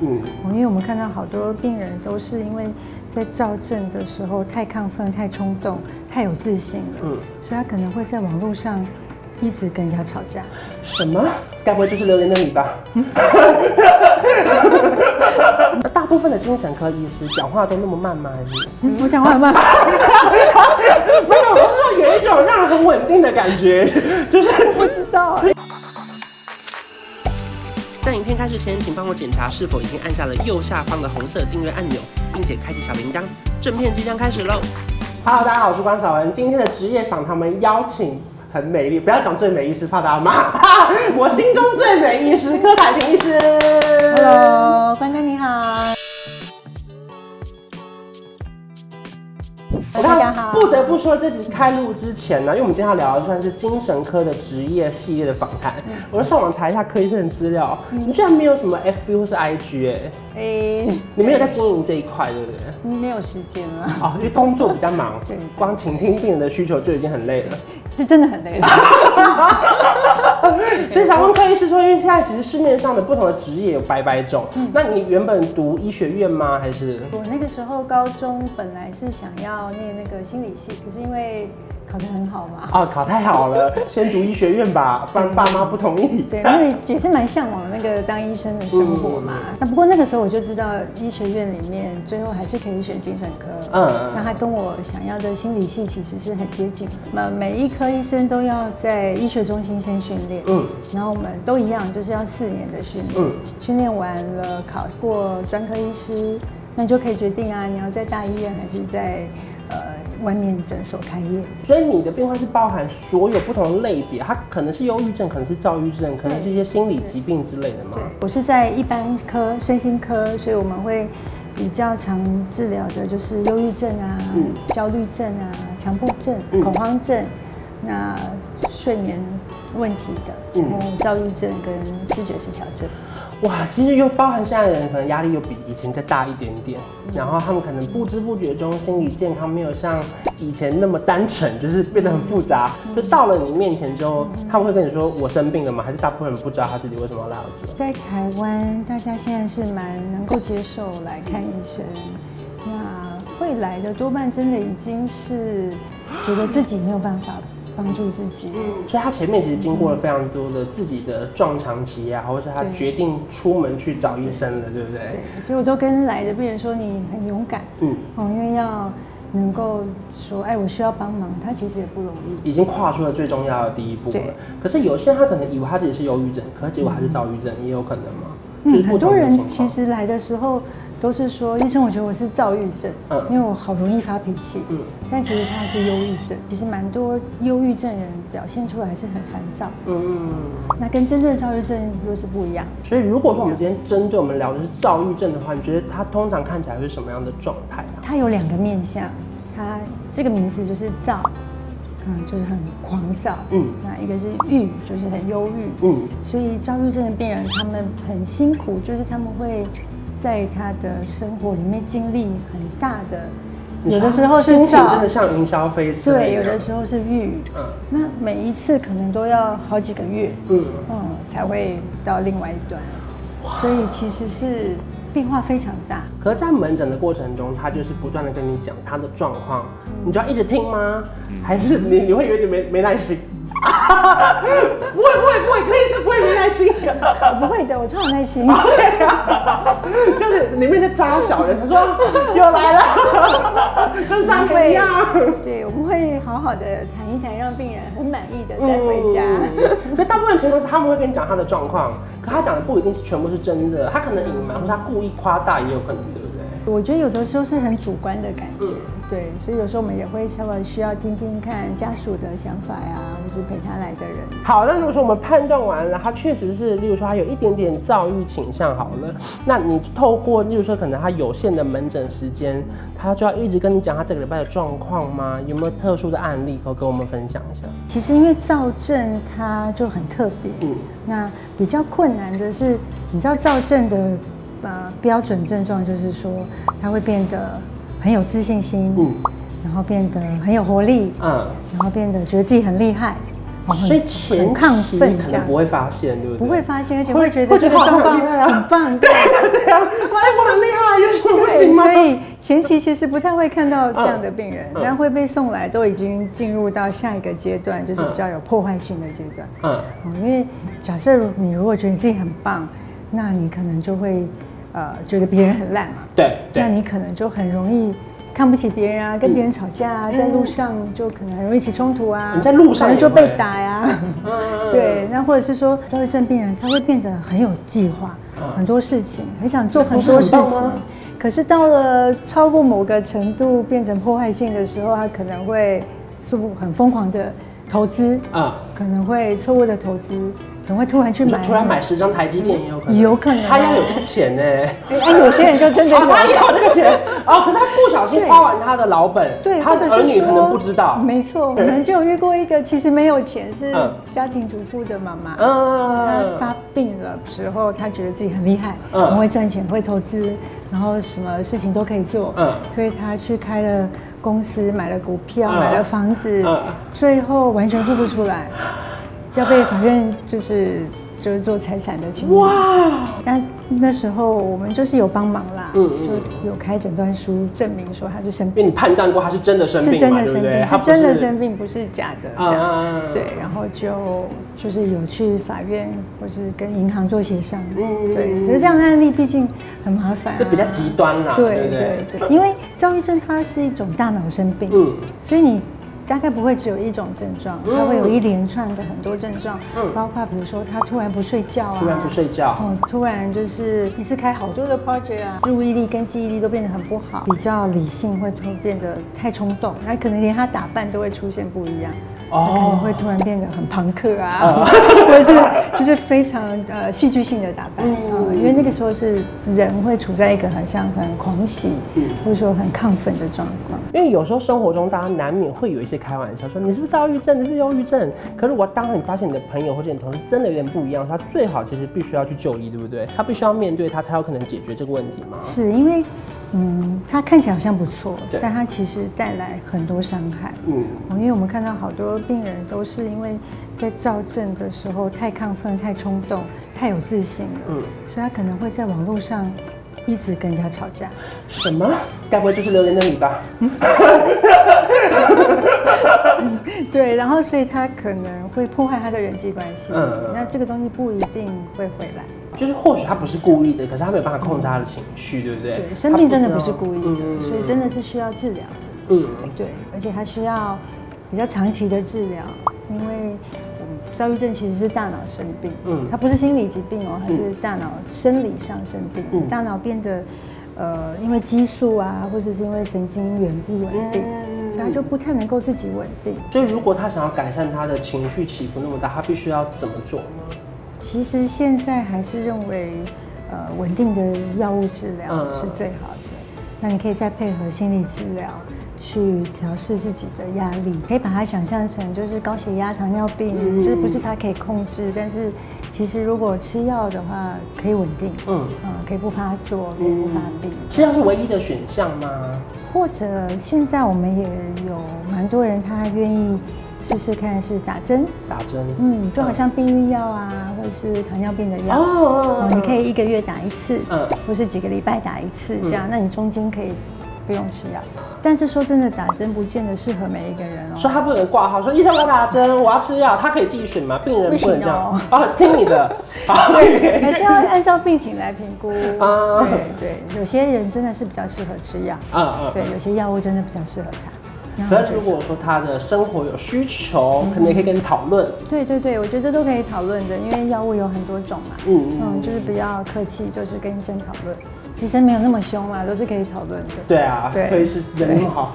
嗯，因为我们看到好多病人都是因为在躁症的时候太亢奋、太冲动、太有自信了，嗯，所以他可能会在网络上一直跟人家吵架。什么？该不会就是留言的你吧？嗯 大部分的精神科医师讲话都那么慢吗？还是？嗯、我讲话很慢。没有，我是说有一种让人很稳定的感觉，就是不知道。在影片开始前，请帮我检查是否已经按下了右下方的红色订阅按钮，并且开启小铃铛。正片即将开始喽！Hello，大家好，我是关晓文。今天的职业访谈，我们邀请很美丽，不要讲最美医师，怕大家骂。我心中最美医师柯凯婷医师。Hello，关哥你好。大家好，不得不说，这集开录之前呢，因为我们今天要聊的算是精神科的职业系列的访谈。嗯、我就上网查一下柯医生的资料，嗯、你居然没有什么 FB 或是 IG 哎、欸，欸、你没有在经营这一块，对不对？没有时间啊。哦，因为工作比较忙，对，光倾听病人的需求就已经很累了。是真的很累了。所以想问柯医师说，因为现在其实市面上的不同的职业有百百种，嗯、那你原本读医学院吗？还是？我那个时候高中本来是想要念那个心理系，可是因为。考得很好嘛？哦，考太好了，先读医学院吧，不然爸妈不同意。对，因为也是蛮向往那个当医生的生活嘛。嗯、那不过那个时候我就知道，医学院里面最后还是可以选精神科。嗯，那他跟我想要的心理系其实是很接近。那每一科医生都要在医学中心先训练。嗯，然后我们都一样，就是要四年的训练。嗯，训练完了，考过专科医师，那你就可以决定啊，你要在大医院还是在呃。外面诊所开业，所以你的病患是包含所有不同的类别，它可能是忧郁症，可能是躁郁症，可能是一些心理疾病之类的吗？对，我是在一般科、身心科，所以我们会比较常治疗的就是忧郁症啊、嗯、焦虑症啊、强迫症、嗯、恐慌症，那睡眠问题的，然后躁郁症跟视觉失调症。哇，其实又包含现在的人可能压力又比以前再大一点点，然后他们可能不知不觉中心理健康没有像以前那么单纯，就是变得很复杂。就到了你面前之后，他们会跟你说我生病了吗？还是大部分人不知道他自己为什么要来我这？在台湾，大家现在是蛮能够接受来看医生，那会来的多半真的已经是觉得自己没有办法。帮助自己，嗯，所以他前面其实经过了非常多的自己的撞墙期啊，或者是他决定出门去找医生了，对，不对？对，所以我都跟来的病人说，你很勇敢，嗯，哦，因为要能够说，哎，我需要帮忙，他其实也不容易，已经跨出了最重要的第一步了。可是有些人他可能以为他自己是忧郁症，可是结果还是躁郁症，也有可能嘛。嗯，很多人其实来的时候。都是说，医生，我觉得我是躁郁症，嗯，因为我好容易发脾气，嗯，但其实他是忧郁症。其实蛮多忧郁症人表现出来是很烦躁，嗯嗯，那跟真正的躁郁症又是不一样。所以如果说我们今天针对我们聊的是躁郁症的话，你觉得他通常看起来是什么样的状态啊？他有两个面相，他这个名字就是躁，嗯，就是很狂躁，嗯，那一个是郁，就是很忧郁，嗯，所以躁郁症的病人他们很辛苦，就是他们会。在他的生活里面经历很大的，有的时候是心情真的像云霄飞车，对，有的时候是郁，嗯，那每一次可能都要好几个月，嗯。嗯，才会到另外一端，所以其实是变化非常大。可是，在门诊的过程中，他就是不断的跟你讲他的状况，你就要一直听吗？还是你你会有点没没耐心？不会不会不会，可以是不会没耐心。不会的，我超有耐心。就是里面的渣小人，他说 又来了，跟上回一样。对，我们会好好的谈一谈，让病人很满意的再回家。可大部分情况是他们会跟你讲他的状况，可他讲的不一定是全部是真的，他可能隐瞒或是他故意夸大也有可能，对不对？我觉得有的时候是很主观的感觉。对，所以有时候我们也会稍微需要听听看家属的想法呀，或是陪他来的人。好，那如果说我们判断完了，他确实是，例如说他有一点点躁郁倾向，好了，那你透过，例如说可能他有限的门诊时间，他就要一直跟你讲他这个礼拜的状况吗？有没有特殊的案例可以跟我们分享一下？其实因为躁症它就很特别，嗯，那比较困难的是，你知道躁症的呃标准症状就是说，他会变得。很有自信心，嗯，然后变得很有活力，嗯，然后变得觉得自己很厉害，所以前期可能不会发现，对不对？不会发现，而且会觉得这个状况很棒，对对啊，哎，我很厉害，有什么不行吗？所以前期其实不太会看到这样的病人，但会被送来，都已经进入到下一个阶段，就是比较有破坏性的阶段。嗯，因为假设你如果觉得你自己很棒，那你可能就会呃觉得别人很烂嘛。对，那你可能就很容易。看不起别人啊，跟别人吵架啊，在路上就可能很容易起冲突啊。你在路上就被打呀。对，那或者是说焦虑症病人，他会变得很有计划，很多事情，很想做很多事情。可是到了超过某个程度，变成破坏性的时候，他可能会做很疯狂的投资啊，可能会错误的投资。可能会突然去买，突然买十张台积电也有可能，有可能。他要有这个钱呢。哎，有些人就真的有。他有这个钱。哦，可是他不小心花完他的老本，对，他的儿女可能不知道。没错，我们就有遇过一个其实没有钱，是家庭主妇的妈妈，嗯，她发病的时候，她觉得自己很厉害，很会赚钱，会投资，然后什么事情都可以做，嗯，所以她去开了公司，买了股票，买了房子，最后完全付不出来。要被法院就是就是做财产的清理。哇！但那时候我们就是有帮忙啦，嗯，就有开诊断书证明说他是生病。因为你判断过他是真的生病，是真的生病，是真的生病，不是假的。这样对，然后就就是有去法院或是跟银行做协商。嗯，对。可是这样的案例毕竟很麻烦，就比较极端啦。对对对，因为躁郁症它是一种大脑生病，嗯，所以你。大概不会只有一种症状，它会有一连串的很多症状，嗯，包括比如说他突然不睡觉啊，突然不睡觉，嗯，突然就是一次开好多的 project 啊，注意力跟记忆力都变得很不好，比较理性会突变得太冲动，那可能连他打扮都会出现不一样。哦，可能会突然变得很朋克啊，或者是就是非常呃戏剧性的打扮啊，因为那个时候是人会处在一个很像很狂喜，或者说很亢奋的状况。因为有时候生活中大家难免会有一些开玩笑，说你是不是躁郁症，你是不是忧郁症？可是我当你发现你的朋友或者你同事真的有点不一样，他最好其实必须要去就医，对不对？他必须要面对他，才有可能解决这个问题吗？是因为。嗯，他看起来好像不错，但他其实带来很多伤害。嗯，因为我们看到好多病人都是因为在造证的时候太亢奋、太冲动、太有自信了，嗯，所以他可能会在网络上一直跟人家吵架。什么？该不会就是留言的你吧？嗯、对，然后所以他可能会破坏他的人际关系。嗯，那这个东西不一定会回来。就是或许他不是故意的，可是他没有办法控制他的情绪，对不对？对，生病真的不是故意的，所以真的是需要治疗的。嗯，对，而且他需要比较长期的治疗，因为躁郁症其实是大脑生病，嗯，它不是心理疾病哦，它是大脑生理上生病，大脑变得呃，因为激素啊，或者是因为神经元不稳定，所以他就不太能够自己稳定。所以如果他想要改善他的情绪起伏那么大，他必须要怎么做呢？其实现在还是认为，呃，稳定的药物治疗是最好的。嗯、那你可以再配合心理治疗，去调试自己的压力。可以把它想象成就是高血压、糖尿病，嗯、就是不是它可以控制，但是其实如果吃药的话，可以稳定。嗯，嗯，可以不发作，可以不发病。吃药是唯一的选项吗？或者现在我们也有蛮多人他愿意。试试看是打针，打针，嗯，就好像避孕药啊，或者是糖尿病的药，哦，你可以一个月打一次，嗯，或是几个礼拜打一次，这样，那你中间可以不用吃药。但是说真的，打针不见得适合每一个人哦。说他不能挂号，说医生我要打针，我要吃药，他可以自己选吗？病人不能这样哦，哦，听你的，对，还是要按照病情来评估。啊，对对，有些人真的是比较适合吃药，嗯嗯，对，有些药物真的比较适合他。可是如果说他的生活有需求，嗯、可能也可以跟你讨论。对对对，我觉得都可以讨论的，因为药物有很多种嘛。嗯嗯，嗯，就是不要客气，就是跟医生讨论。医生没有那么凶啦，都是可以讨论的。对啊，对，可以是人那么好。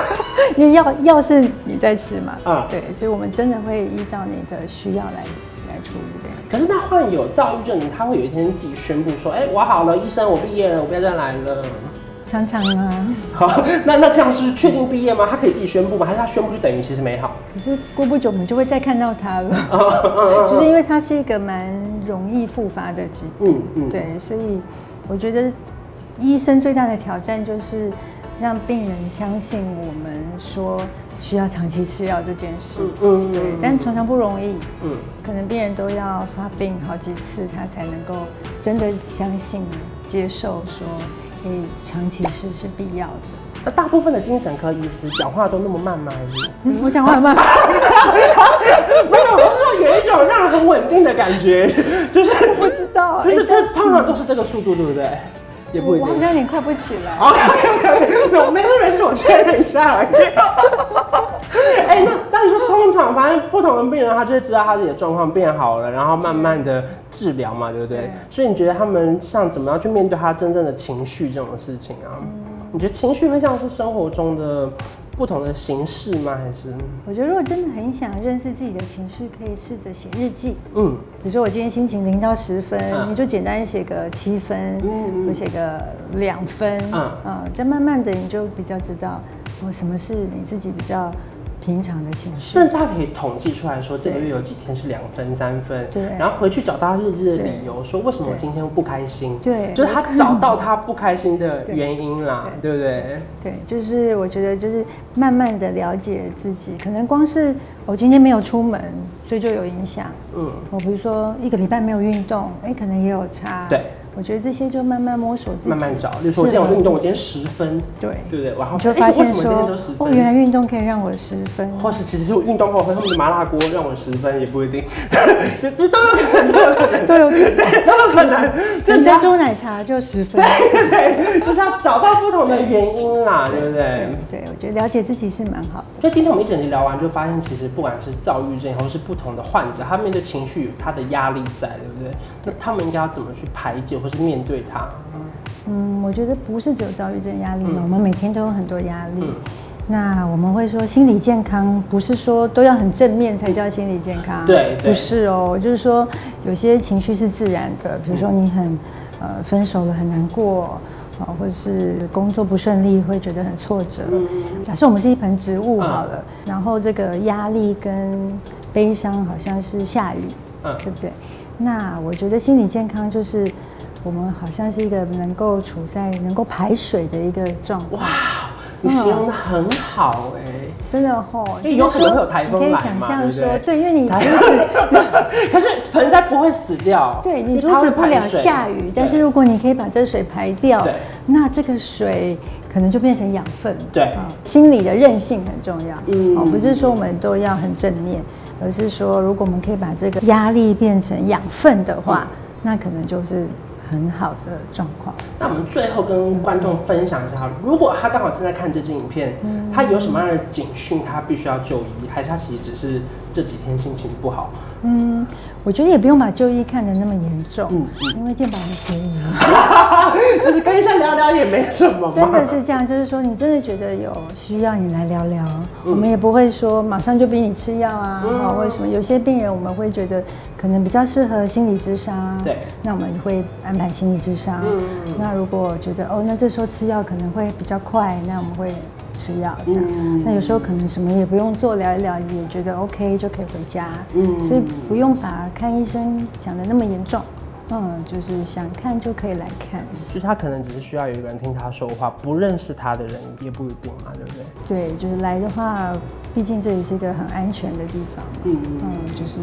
因为药药是你在吃嘛。嗯，对，所以我们真的会依照你的需要来来处理的。可是那患有躁郁症，他会有一天自己宣布说：“哎、欸，我好了，医生，我毕业了，我不要再来了。”常常啊，好，那那这样是确定毕业吗？他可以自己宣布吗？还是他宣布就等于其实没好？可是过不久我们就会再看到他了，就是因为他是一个蛮容易复发的疾病，嗯嗯，对，所以我觉得医生最大的挑战就是让病人相信我们说需要长期吃药这件事。嗯嗯，对，但常常不容易。嗯，可能病人都要发病好几次，他才能够真的相信、接受说，诶长期吃是必要的。那大部分的精神科医师讲话都那么慢吗？嗯，我讲话很慢。没有，一种让人很稳定的感觉，就是不知道，就是他通常都是这个速度，对不对？也不一定。我好像有点快不起来。OK OK OK，没事没事，我确认一下而已。哎，那但是说通常，反正不同的病人，他就会知道他自己的状况变好了，然后慢慢的治疗嘛，对不对？对。所以你觉得他们像怎么样去面对他真正的情绪这种事情啊？嗯你觉得情绪会像是生活中的不同的形式吗？还是？我觉得如果真的很想认识自己的情绪，可以试着写日记。嗯，比如说我今天心情零到十分，嗯、你就简单写个七分，嗯，我写个两分，嗯，嗯，这慢慢的你就比较知道，我，什么是你自己比较。平常的情绪，甚至他可以统计出来说，这个月有几天是两分、三分，对，然后回去找到日志的理由，说为什么我今天不开心，对，就是他找到他不开心的原因啦，对。不对？对，就是我觉得就是慢慢的了解自己，可能光是我今天没有出门，所以就有影响，嗯，我比如说一个礼拜没有运动，哎，可能也有差，对。我觉得这些就慢慢摸索自己，慢慢找。比如说我今天，我运动，我今天十分，对对不对？然后就发现说，哦，原来运动可以让我十分，或是其实是我运动后喝他们的麻辣锅让我十分，也不一定。这这都有可能，都有可能，都有可能，都有可能。珍珠奶茶就十分，对对，就是要找到不同的原因啦，对不对？对，我觉得了解自己是蛮好的。所以今天我们一整集聊完，就发现其实不管是躁郁症，或是不同的患者，他面对情绪有他的压力在，对不对？那他们应该要怎么去排解，或是面对它？嗯，我觉得不是只有躁郁症压力嘛，嗯、我们每天都有很多压力。嗯、那我们会说心理健康不是说都要很正面才叫心理健康，对，不是哦，就是说有些情绪是自然的，比如说你很呃分手了很难过啊，或者是工作不顺利会觉得很挫折。嗯、假设我们是一盆植物好了，嗯、然后这个压力跟悲伤好像是下雨，嗯、对不对？那我觉得心理健康就是。我们好像是一个能够处在能够排水的一个状态。哇，你形容的很好哎，真的吼，因为有可能会有台风来嘛，可以想象说，对，因为你 可是盆栽不会死掉，对，你阻止不了下雨，但是如果你可以把这水排掉，那这个水可能就变成养分。对，心理的韧性很重要，嗯，哦，不是说我们都要很正面，而是说如果我们可以把这个压力变成养分的话，那可能就是。很好的状况。那我们最后跟观众分享一下，如果他刚好正在看这支影片，他有什么样的警讯，他必须要就医，还是他其实只是这几天心情不好？嗯，我觉得也不用把就医看得那么严重，嗯嗯，因为健保很便宜，就是跟医生聊聊也没什么。真的是这样，就是说你真的觉得有需要，你来聊聊，我们也不会说马上就逼你吃药啊，好，为什么？有些病人我们会觉得可能比较适合心理智商，对，那我们会安排心理智商。嗯，那如果觉得哦，那这时候吃药可能会比较快，那我们会。吃药这样，嗯、那有时候可能什么也不用做，聊一聊也觉得 OK 就可以回家，嗯，所以不用把看医生想的那么严重，嗯，就是想看就可以来看，就是他可能只是需要有一个人听他说话，不认识他的人也不一定嘛，对不对？对，就是来的话，毕竟这里是一个很安全的地方，嗯嗯，就是。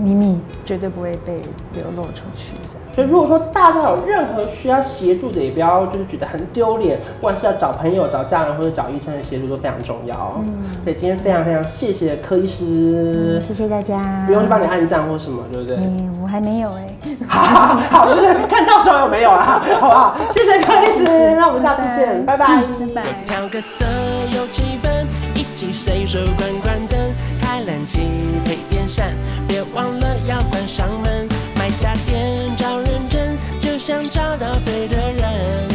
秘密绝对不会被流露出去，这样。所以如果说大家有任何需要协助的，也不要就是觉得很丢脸，不管是要找朋友、找家人或者找医生的协助都非常重要。嗯，所以今天非常非常谢谢柯医师，嗯、谢谢大家。不用去帮你按赞或什么，对不对？嗯，我还没有哎、欸。好，好，是看到时候有没有啦，好不好？谢谢柯医师，那我们下次见，拜拜，拜拜。调个色有气氛，一起随手关关灯，开冷气配电扇。别忘了要关上门，买家电找认真，就像找到对的人。